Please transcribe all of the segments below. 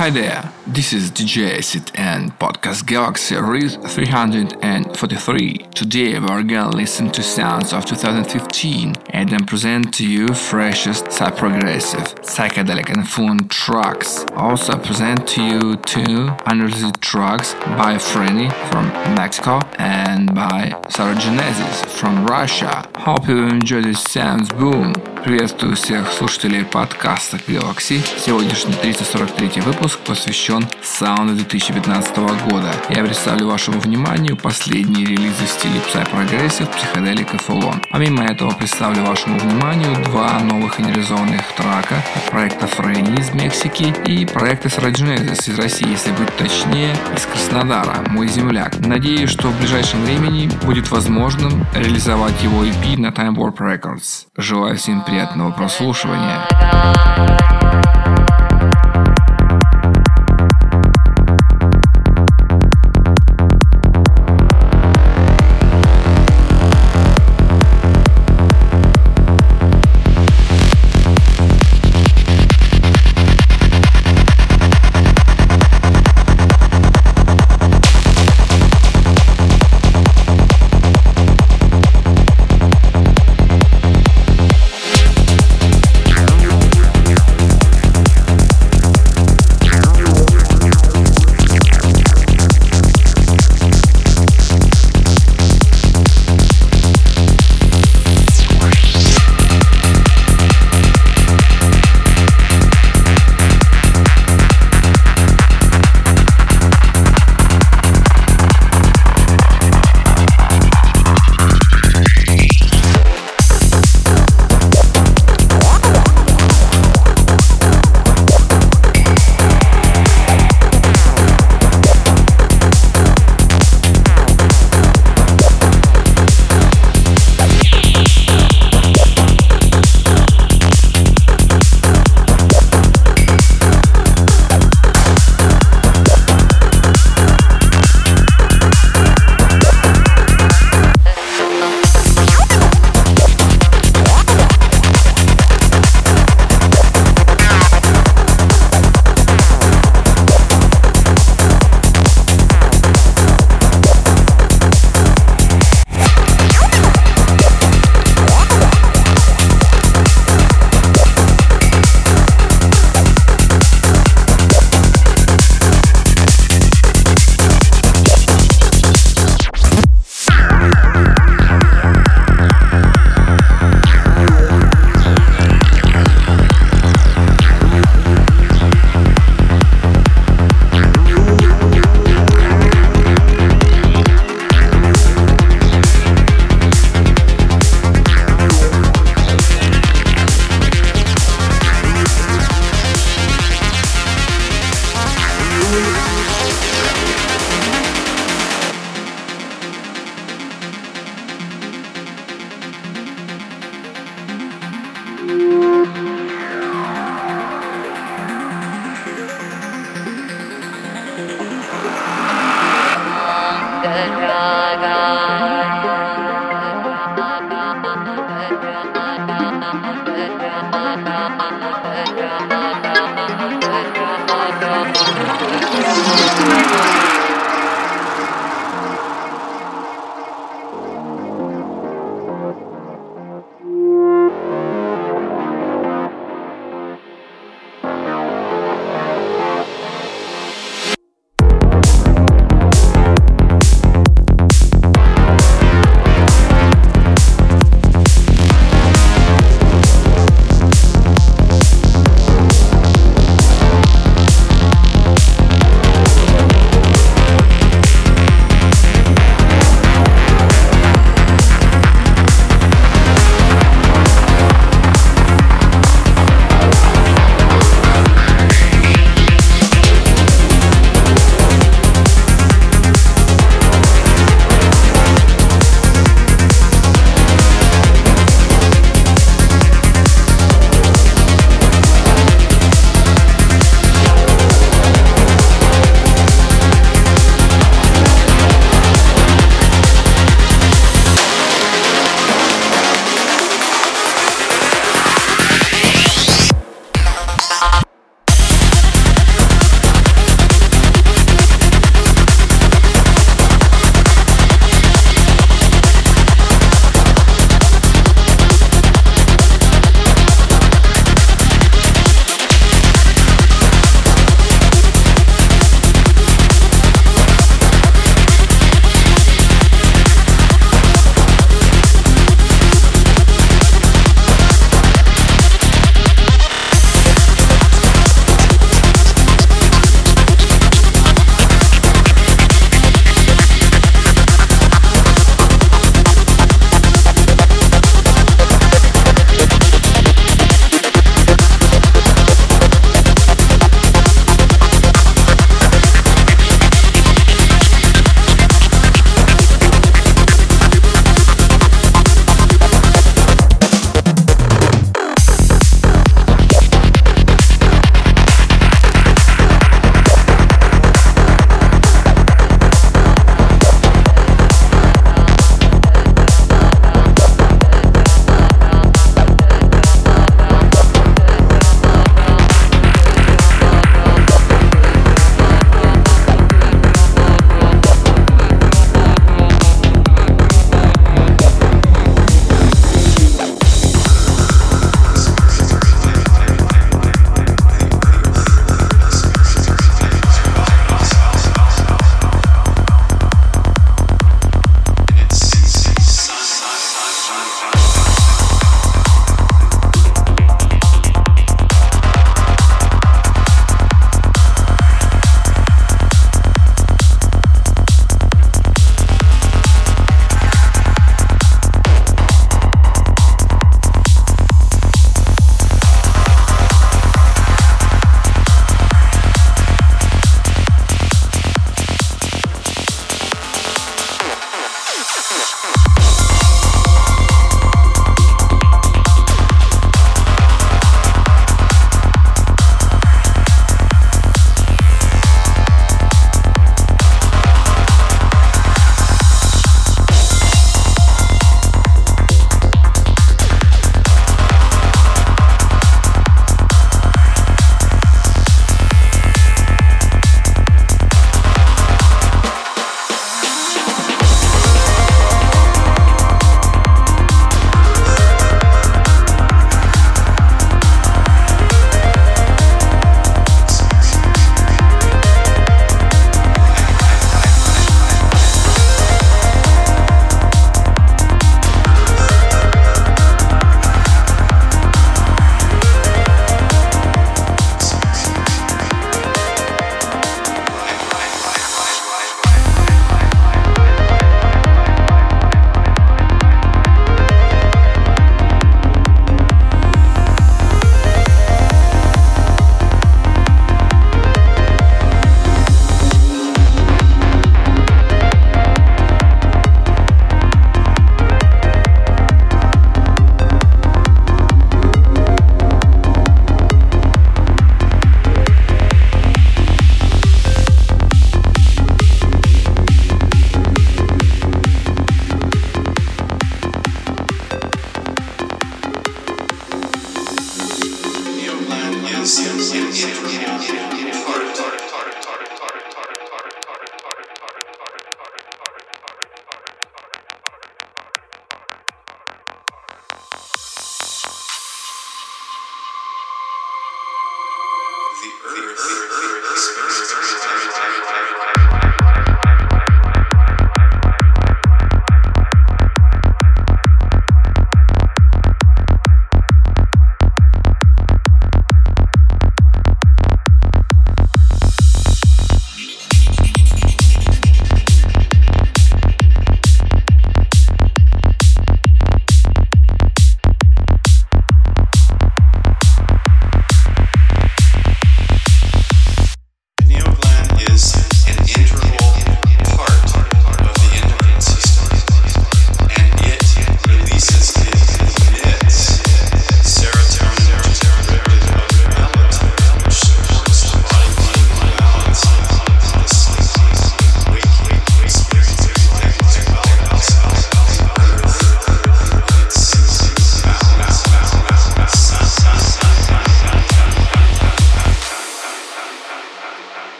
Hi there, this is DJ Acid and Podcast Galaxy Series 343. Today we are gonna listen to sounds of 2015 and then present to you freshest psy-progressive, psychedelic and fun tracks. Also present to you two unreleased tracks by Frenny from Mexico and by Sarah Genesis from Russia. Hope you enjoy this sounds boom. Приветствую всех слушателей подкаста Galaxy. Сегодняшний 343 выпуск посвящен саунду 2015 года. Я представлю вашему вниманию последние релизы в стиле Psy-Progressive, Psychedelic и Full Помимо этого представлю вашему вниманию два новых инеризованных трака от проекта Фрейни из Мексики и проекта Сраджинезис из России, если быть точнее, из Краснодара, мой земляк. Надеюсь, что в ближайшем времени будет возможным реализовать его EP на Time Warp Records. Желаю всем приятного прослушивания.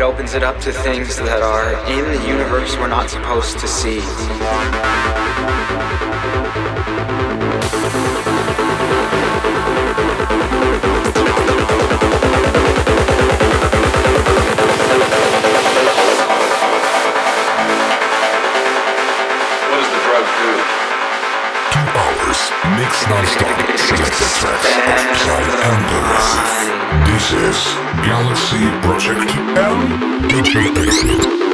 It opens it up to things that are in the universe we're not supposed to see. What does the drug do? Two hours, mix non-stop, selected tracks, upside and progressive. This is Galaxy Project M DJ.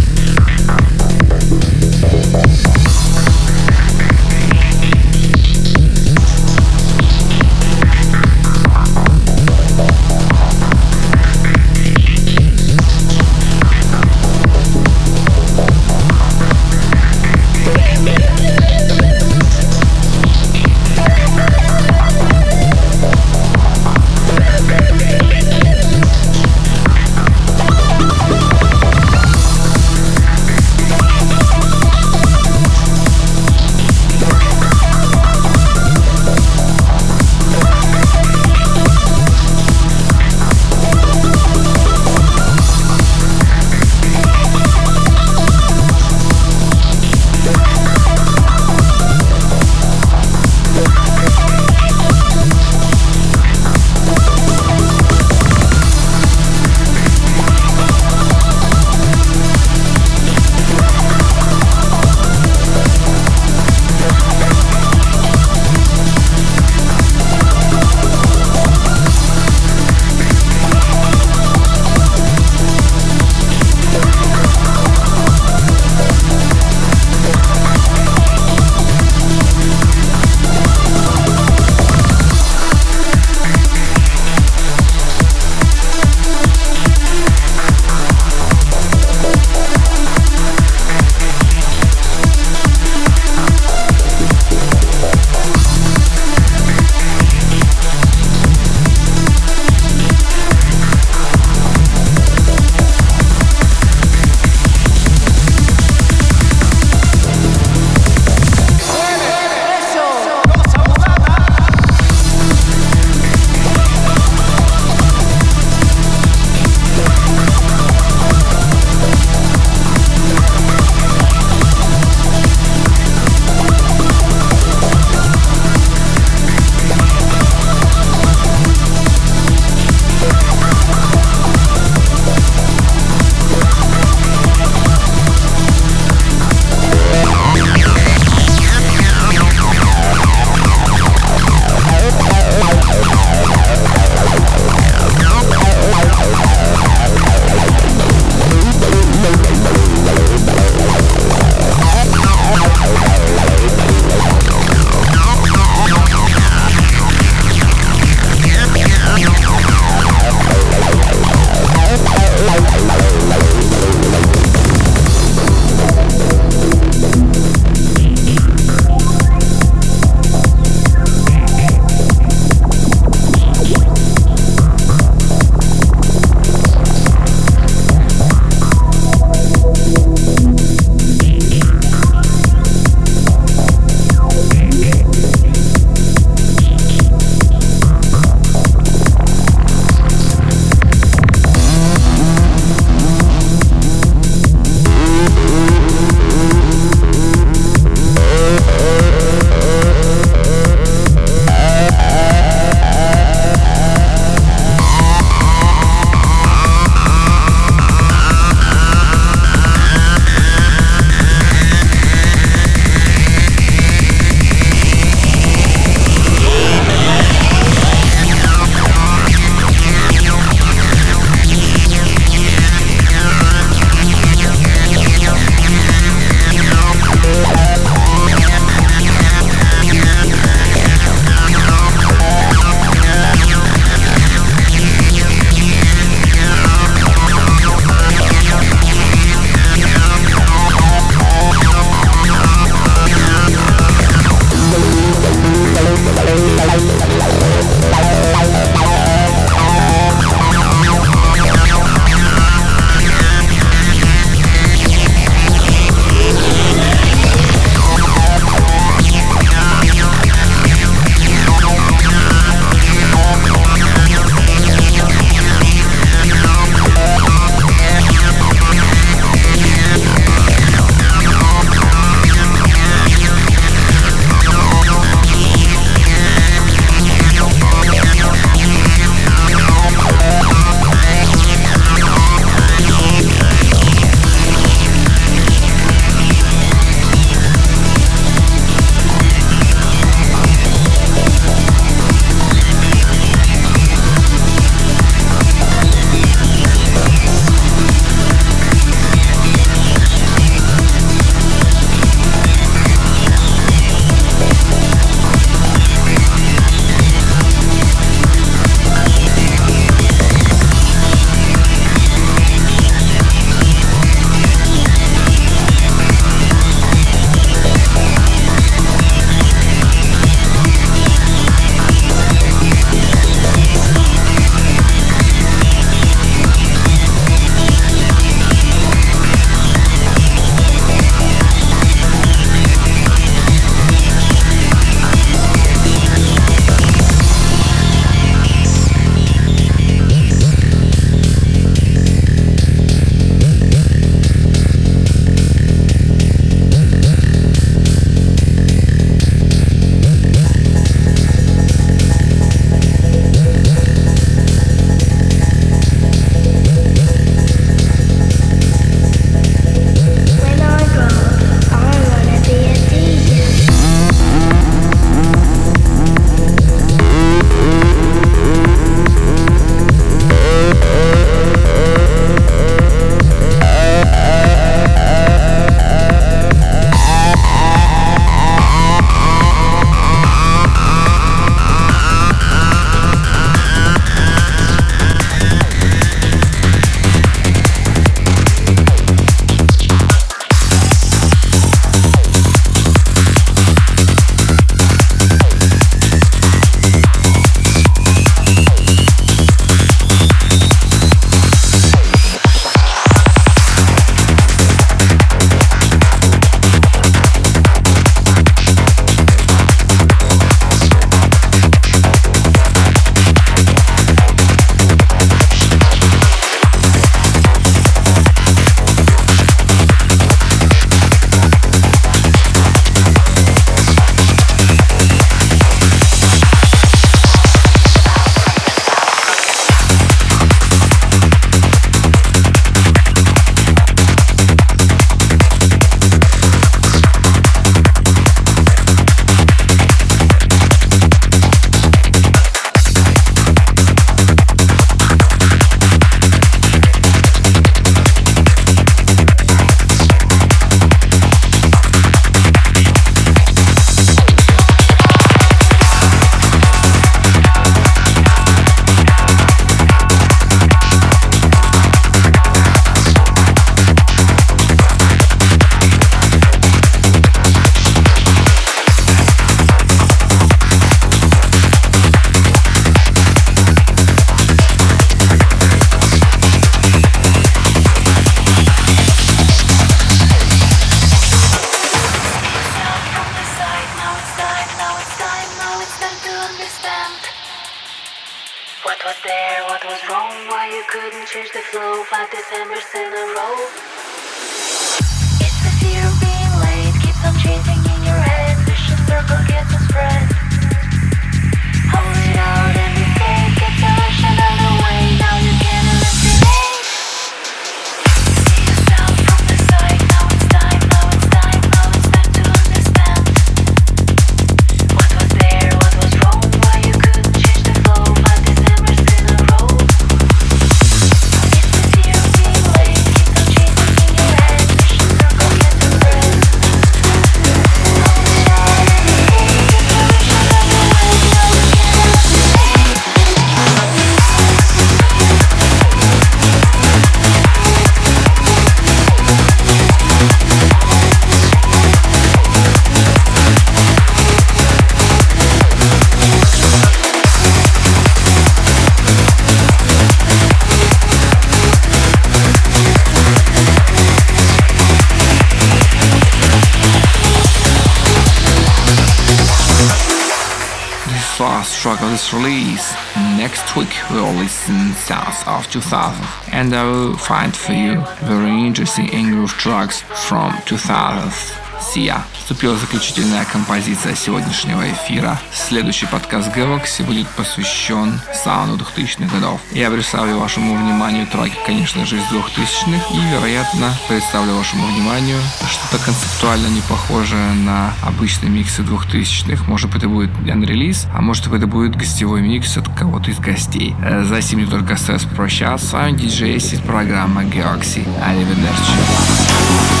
Of 2000 and I will find for you very interesting groove tracks from 2000s. Sia. Вступила заключительная композиция сегодняшнего эфира. Следующий подкаст Galaxy будет посвящен саунду 2000-х годов. Я представлю вашему вниманию треки, конечно же, из 2000-х и, вероятно, представлю вашему вниманию что-то концептуально не похожее на обычные миксы 2000-х. Может быть, это будет релиз, а может быть, это будет гостевой микс от кого-то из гостей. Э, За сим мне только остается прощаться. С вами диджей программа Galaxy. Аривидерчи.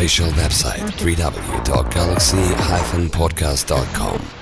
Official website www.galaxy-podcast.com.